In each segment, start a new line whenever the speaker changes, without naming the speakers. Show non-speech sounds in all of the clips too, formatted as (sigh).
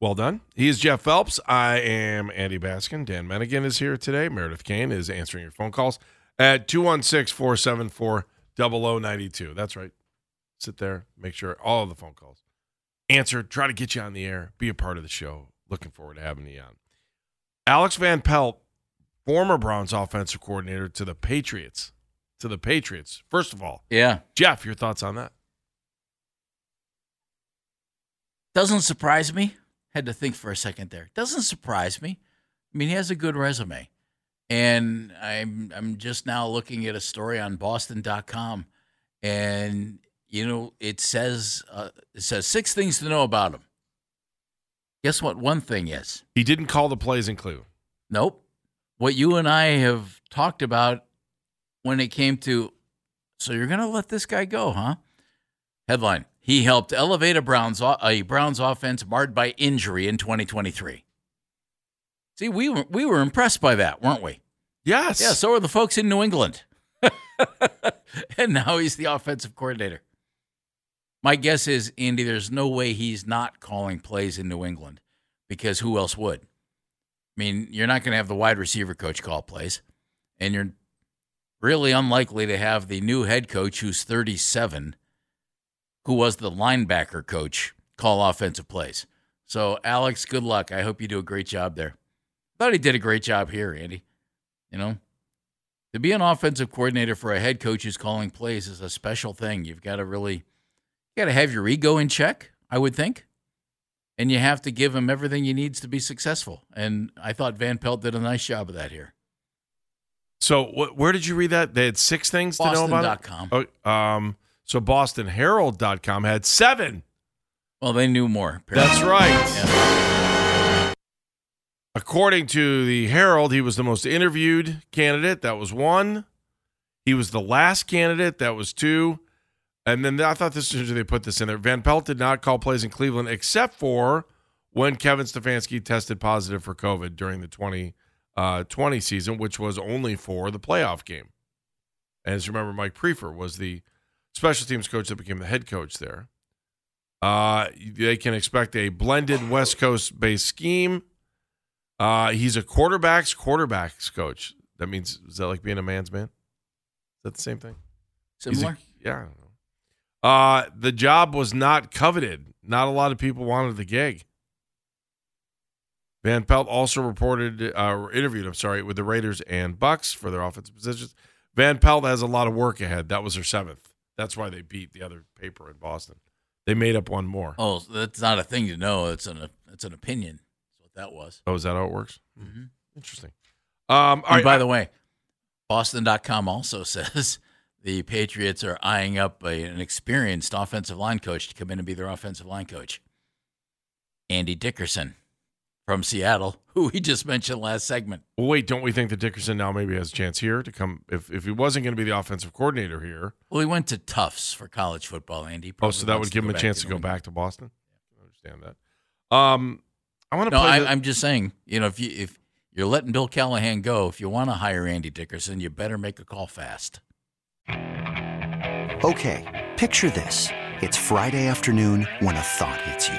Well done. He is Jeff Phelps. I am Andy Baskin. Dan Mennigan is here today. Meredith Kane is answering your phone calls at 216 474 0092. That's right. Sit there, make sure all of the phone calls answer, try to get you on the air, be a part of the show. Looking forward to having you on. Alex Van Pelt, former Browns offensive coordinator to the Patriots. To the Patriots. First of all,
Yeah.
Jeff, your thoughts on that?
Doesn't surprise me. Had to think for a second there. Doesn't surprise me. I mean, he has a good resume. And I'm I'm just now looking at a story on boston.com and you know, it says uh, it says six things to know about him. Guess what one thing is?
He didn't call the plays in Cleveland.
Nope. What you and I have talked about when it came to, so you're going to let this guy go, huh? Headline: He helped elevate a Browns a Browns offense marred by injury in 2023. See, we were we were impressed by that, weren't we?
Yes.
Yeah. So are the folks in New England. (laughs) and now he's the offensive coordinator. My guess is, Andy, there's no way he's not calling plays in New England because who else would? I mean, you're not going to have the wide receiver coach call plays, and you're really unlikely to have the new head coach who's 37, who was the linebacker coach, call offensive plays. So, Alex, good luck. I hope you do a great job there. Thought he did a great job here, Andy. You know, to be an offensive coordinator for a head coach who's calling plays is a special thing. You've got to really, you got to have your ego in check, I would think, and you have to give him everything he needs to be successful. And I thought Van Pelt did a nice job of that here.
So wh- where did you read that? They had six things to know about it? Oh, um, so BostonHerald.com had seven.
Well, they knew more. apparently.
That's right.
Yeah.
According to the Herald, he was the most interviewed candidate. That was one. He was the last candidate. That was two. And then I thought this is they put this in there. Van Pelt did not call plays in Cleveland except for when Kevin Stefanski tested positive for COVID during the 2020 uh, season, which was only for the playoff game. And as you remember, Mike Priefer was the special teams coach that became the head coach there. Uh, they can expect a blended West Coast based scheme. Uh, he's a quarterbacks quarterbacks coach. That means is that like being a man's man? Is that the same thing? He's a-
Similar?
yeah. I don't know. Uh, the job was not coveted. Not a lot of people wanted the gig. Van Pelt also reported, uh, interviewed, I'm sorry, with the Raiders and Bucks for their offensive positions. Van Pelt has a lot of work ahead. That was their seventh. That's why they beat the other paper in Boston. They made up one more.
Oh, that's not a thing to know. It's an it's an opinion. That's what that was.
Oh, is that how it works?
Mhm.
Interesting. Um, right,
by the way, Boston.com also (laughs) says the Patriots are eyeing up a, an experienced offensive line coach to come in and be their offensive line coach. Andy Dickerson from Seattle, (laughs) who we just mentioned last segment.
Well, wait, don't we think that Dickerson now maybe has a chance here to come? If if he wasn't going to be the offensive coordinator here,
Well, he went to Tufts for college football, Andy.
oh, so that would give him a chance to go back to Boston. I understand that. Um, I want to
No,
play.
I,
the-
I'm just saying, you know, if you if you're letting Bill Callahan go, if you want to hire Andy Dickerson, you better make a call fast.
Okay, picture this. It's Friday afternoon when a thought hits you.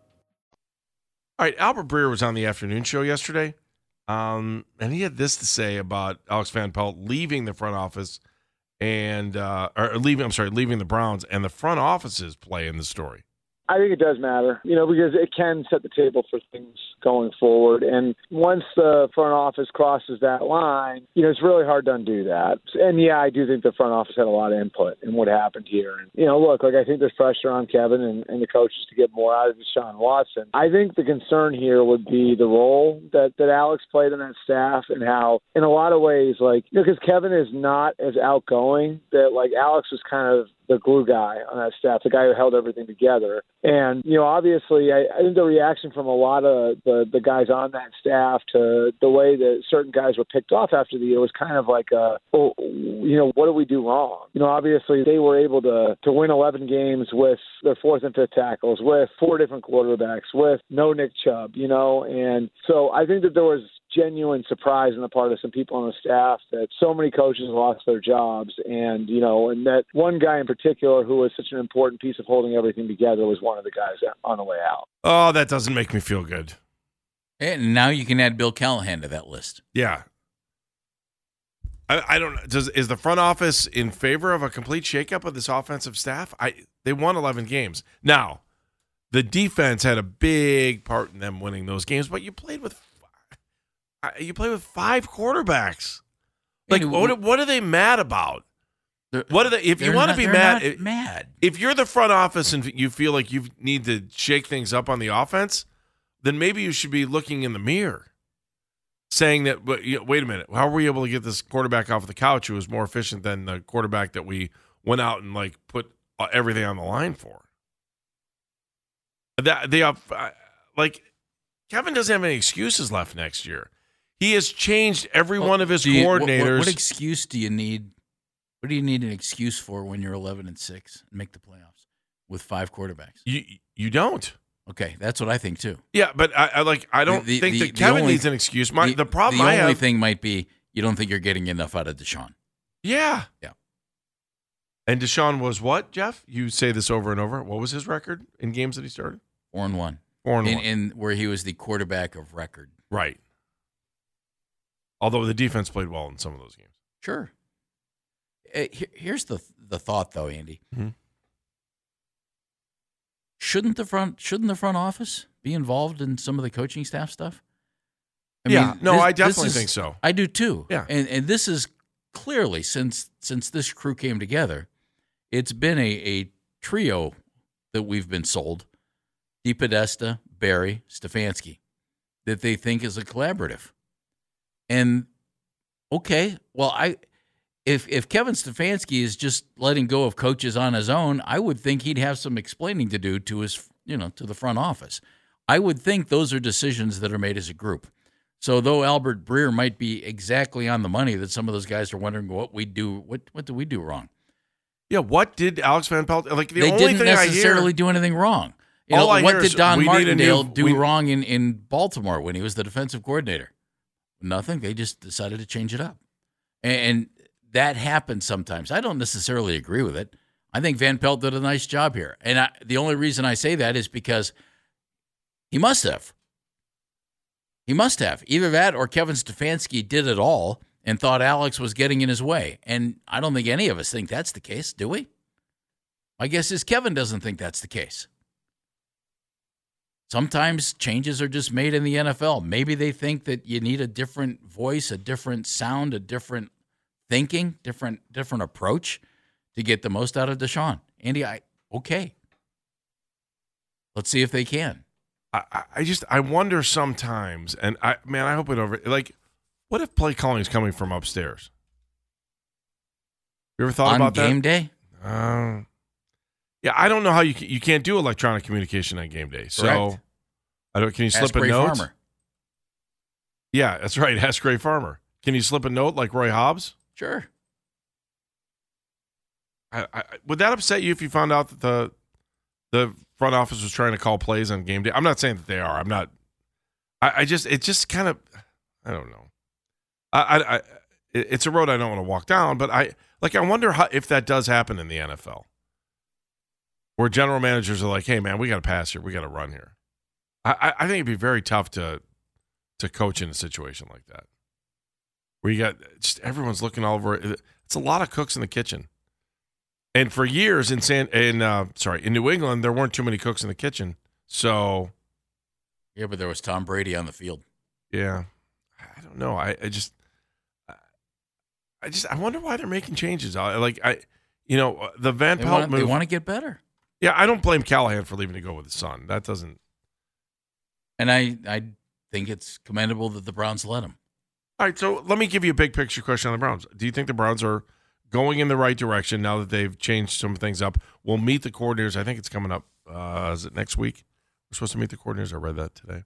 All right, Albert Breer was on the afternoon show yesterday, um, and he had this to say about Alex Van Pelt leaving the front office and uh, or leaving. I'm sorry, leaving the Browns and the front office's play in the story.
I think it does matter, you know, because it can set the table for things going forward. And once the front office crosses that line, you know, it's really hard to undo that. And yeah, I do think the front office had a lot of input in what happened here. And, you know, look, like I think there's pressure on Kevin and, and the coaches to get more out of Deshaun Watson. I think the concern here would be the role that, that Alex played in that staff and how, in a lot of ways, like, you know, because Kevin is not as outgoing, that like Alex was kind of the glue guy on that staff, the guy who held everything together. And you know, obviously, I, I think the reaction from a lot of the the guys on that staff to the way that certain guys were picked off after the year was kind of like, uh, oh, you know, what do we do wrong? You know, obviously they were able to to win 11 games with their fourth and fifth tackles, with four different quarterbacks, with no Nick Chubb. You know, and so I think that there was genuine surprise on the part of some people on the staff that so many coaches lost their jobs and you know and that one guy in particular who was such an important piece of holding everything together was one of the guys on the way out
Oh, that doesn't make me feel good.
And now you can add Bill Callahan to that list.
Yeah. I, I don't does is the front office in favor of a complete shakeup of this offensive staff? I they won 11 games. Now, the defense had a big part in them winning those games, but you played with you play with five quarterbacks. Like
And
what what are they mad about? What are they if you want to be mad if-
mad.
if you're the front office and you feel like you need to shake things up on the offense, then maybe you should be looking in the mirror, saying that. Wait a minute, how were we able to get this quarterback off the couch who was more efficient than the quarterback that we went out and like put uh, everything on the line for? That they have like Kevin doesn't have any excuses left next year. He has changed every
Well,
one of his
you- what- what-
coordinators.
What, excuse do you need? What do you need an excuse for when you're 11 and six and make the playoffs with five quarterbacks?
you you don't.
Okay, that's what I think too.
Yeah, but I, I like I don't
The-
think
the-
that Kevin
only-
needs an excuse. My the, problem
the
I
only
have,
thing might be you don't think you're getting enough out of Deshaun.
yeah,
Yeah.
And Deshaun was what, Jeff? You say this over and over. What was his record in games that he started?
Four and one.
Four and
in,
one.
in where he was the quarterback of record.
right. Although the defense played well in some of those games.
Sure. Uh, here's the the thought, though, Andy.
Mhm.
Shouldn't the front shouldn't the front office be involved in some of the coaching staff stuff?
Yeah, no, I definitely
is-
think so.
I do too.
Yeah.
and and this is clearly since since this crew came together, it's been a a trio that we've been sold: DePodesta, Berry, Stefanski, that they think is a collaborative. And okay, well, I if if Kevin Stefanski is just letting go of coaches on his own, I would think he'd have some explaining to do to his you know to the front office. I would think those are decisions that are made as a group. So though Albert Breer might be exactly on the money, that some of those guys are wondering what we do, what what do we do wrong?
Yeah, what did Alex Van Pelt like? The
they
only
didn't
thing
necessarily
I hear,
do anything wrong. You know, what did Don
a new-
Martindale do
we-
wrong in, in Baltimore when he was the defensive coordinator? Nothing. They just decided to change it up. And, that happens sometimes. I don't necessarily agree with it. I think Van Pelt did a nice job here. And I, the only reason I say that is because he must have. He must have. Either that or Kevin Stefanski did it all and thought Alex was getting in his way. And I don't think any of us think that's the case, do we? My guess is Kevin doesn't think that's the case. Sometimes changes are just made in the NFL. Maybe they think that you need a different voice, a different sound, a different thinking, different different approach to get the most out of Deshaun. Andy, I okay. Let's see if they can.
I, I- just I wonder sometimes, and I man, I hope it over. Like, what if play calling is coming from upstairs? You ever thought
On
about
game
that?
day?
Uh, yeah, I don't know how you can, you can't do electronic communication on game day. So
Correct.
I don't. Can you slip
Ask
a note?
Farmer.
Yeah, that's right. (laughs) Ask Ray Farmer. Can you slip a note like Roy Hobbs?
Sure.
I, I, would that upset you if you found out that the the front office was trying to call plays on game day? I'm not saying that they are. I'm not. I, I just it just kind of I don't know. I, I, I it's a road I don't want to walk down, but I like I wonder how if that does happen in the NFL, where general managers are like, "Hey, man, we got to pass here. We got to run here." I, I think it'd be very tough to to coach in a situation like that, where you got just everyone's looking all over. It's a lot of cooks in the kitchen. And for years in San in uh, sorry in New England, there weren't too many cooks in the kitchen. So
Yeah, but there was Tom Brady on the field.
yeah, I don't know. I, I just I- just I wonder why they're making changes. I, like I, you know, the Van Pelt
want, they want to get better.
Yeah, I don't blame Callahan for leaving to go with his son. That doesn't.
And I, I think it's commendable that the Browns let him.
All right, so let me give you a big picture question on the Browns. Do you think the Browns are going in the right direction now that they've changed some things up? We'll meet the coordinators. I think it's coming up. Uh, is it next week? We're supposed to meet the coordinators. I read that today.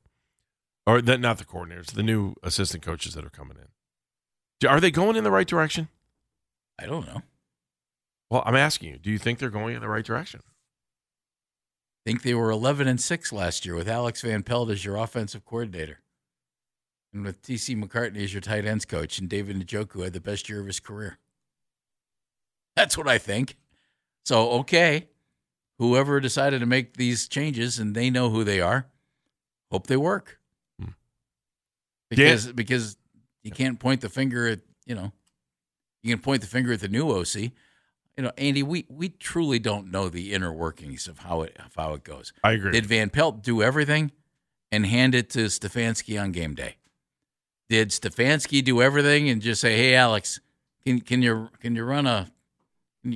Or that, not the coordinators, the new assistant coaches that are coming in. Are they going in the right direction?
I don't know.
Well, I'm asking you. Do you think they're going in the right direction?
Think they were 11 and 6 last year with Alex Van Pelt as your offensive coordinator. And with TC McCartney as your tight ends coach and David Njoku had the best year of his career. That's what I think. So, okay, whoever decided to make these changes and they know who they are, hope they work.
Hmm.
Because because you can't point the finger at, you know, you can point the finger at the new OC. You know, Andy, we, we truly don't know the inner workings of how it of how it goes.
I agree.
Did Van Pelt do everything and hand it to Stefanski on game day? Did Stefanski do everything and just say, "Hey, Alex, can can you can you run a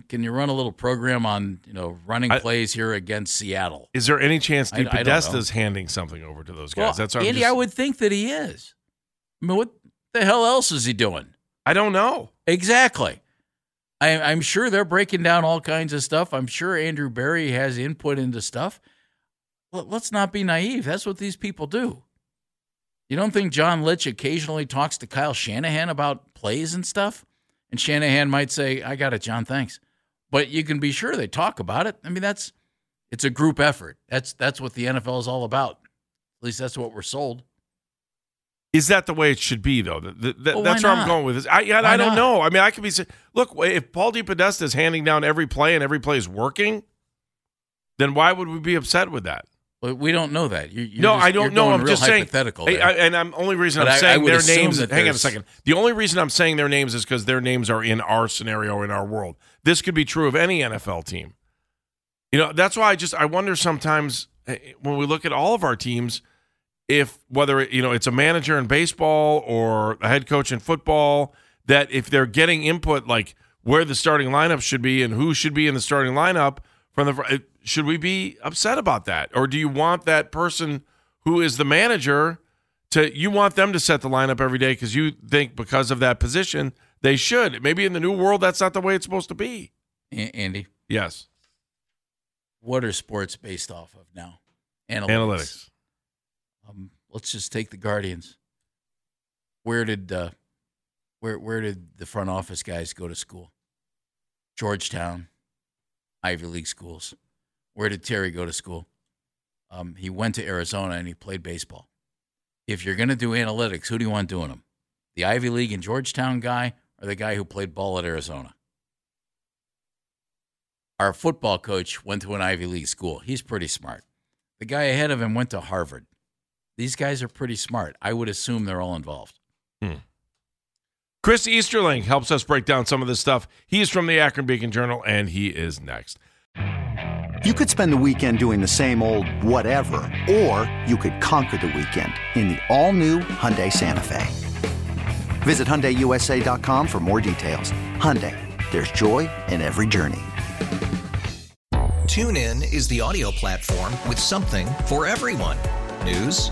can you, run a little program on you know running
I-
plays here against Seattle?"
Is there any chance
I
Podesta's handing something over to those guys?
Well,
That's
Andy.
just-
I would think that he is. I mean, what the hell else is he doing?
I don't know.
Exactly. I, I'm sure they're breaking down all kinds of stuff. I'm sure Andrew Berry has input into stuff. Let's not be naive. That's what these people do. You don't think John Lynch occasionally talks to Kyle Shanahan about plays and stuff? And Shanahan might say, I got it, John, thanks. But you can be sure they talk about it. I mean, that's it's a group effort. That's that's what the NFL is all about. At least that's what we're sold.
Is that the way it should be, though? Th- th- th-
Well,
that's where I'm going with this. I,
Why
I don't
not?
know. I mean, I could be saying, look, if Paul DePodesta is handing down every play and every play is working, then why would we be upset with that?
But we don't know that. You, you're
no,
just-
I don't know. I'm just saying.
hypothetical.
I- and I'm only reason
But
I'm
I- I
saying their names. Hang on a second. The only reason I'm saying their names is because their names are in our scenario in our world. This could be true of any NFL team. You know, that's why I just I wonder sometimes eh, when we look at all of our teams, if whether you know it's a manager in baseball or a head coach in football, that if they're getting input like where the starting lineup should be and who should be in the starting lineup from the should we be upset about that? Or do you want that person who is the manager to you want them to set the lineup every day because you think because of that position they should. Maybe in the new world that's not the way it's supposed to be.
Andy,
yes.
What are sports based off of now? Analytics.
analytics
Um, let's just take the Guardians. where did uh, where where did the front office guys go to school? Georgetown, Ivy League schools. Where did Terry go to school? Um, he went to Arizona and he played baseball. If you're going to do analytics, who do you want doing them? The Ivy League and Georgetown guy or the guy who played ball at Arizona? Our football coach went to an Ivy League school. He's pretty smart. The guy ahead of him went to Harvard. These guys are pretty smart. I would assume they're all involved. Hmm.
Chris Easterling helps us break down some of this stuff. He's from the Akron Beacon Journal, and he is next.
You could spend the weekend doing the same old whatever, or you could conquer the weekend in the all-new Hyundai Santa Fe. Visit HyundaiUSA.com for more details. Hyundai, there's joy in every journey.
TuneIn is the audio platform with something for everyone. News,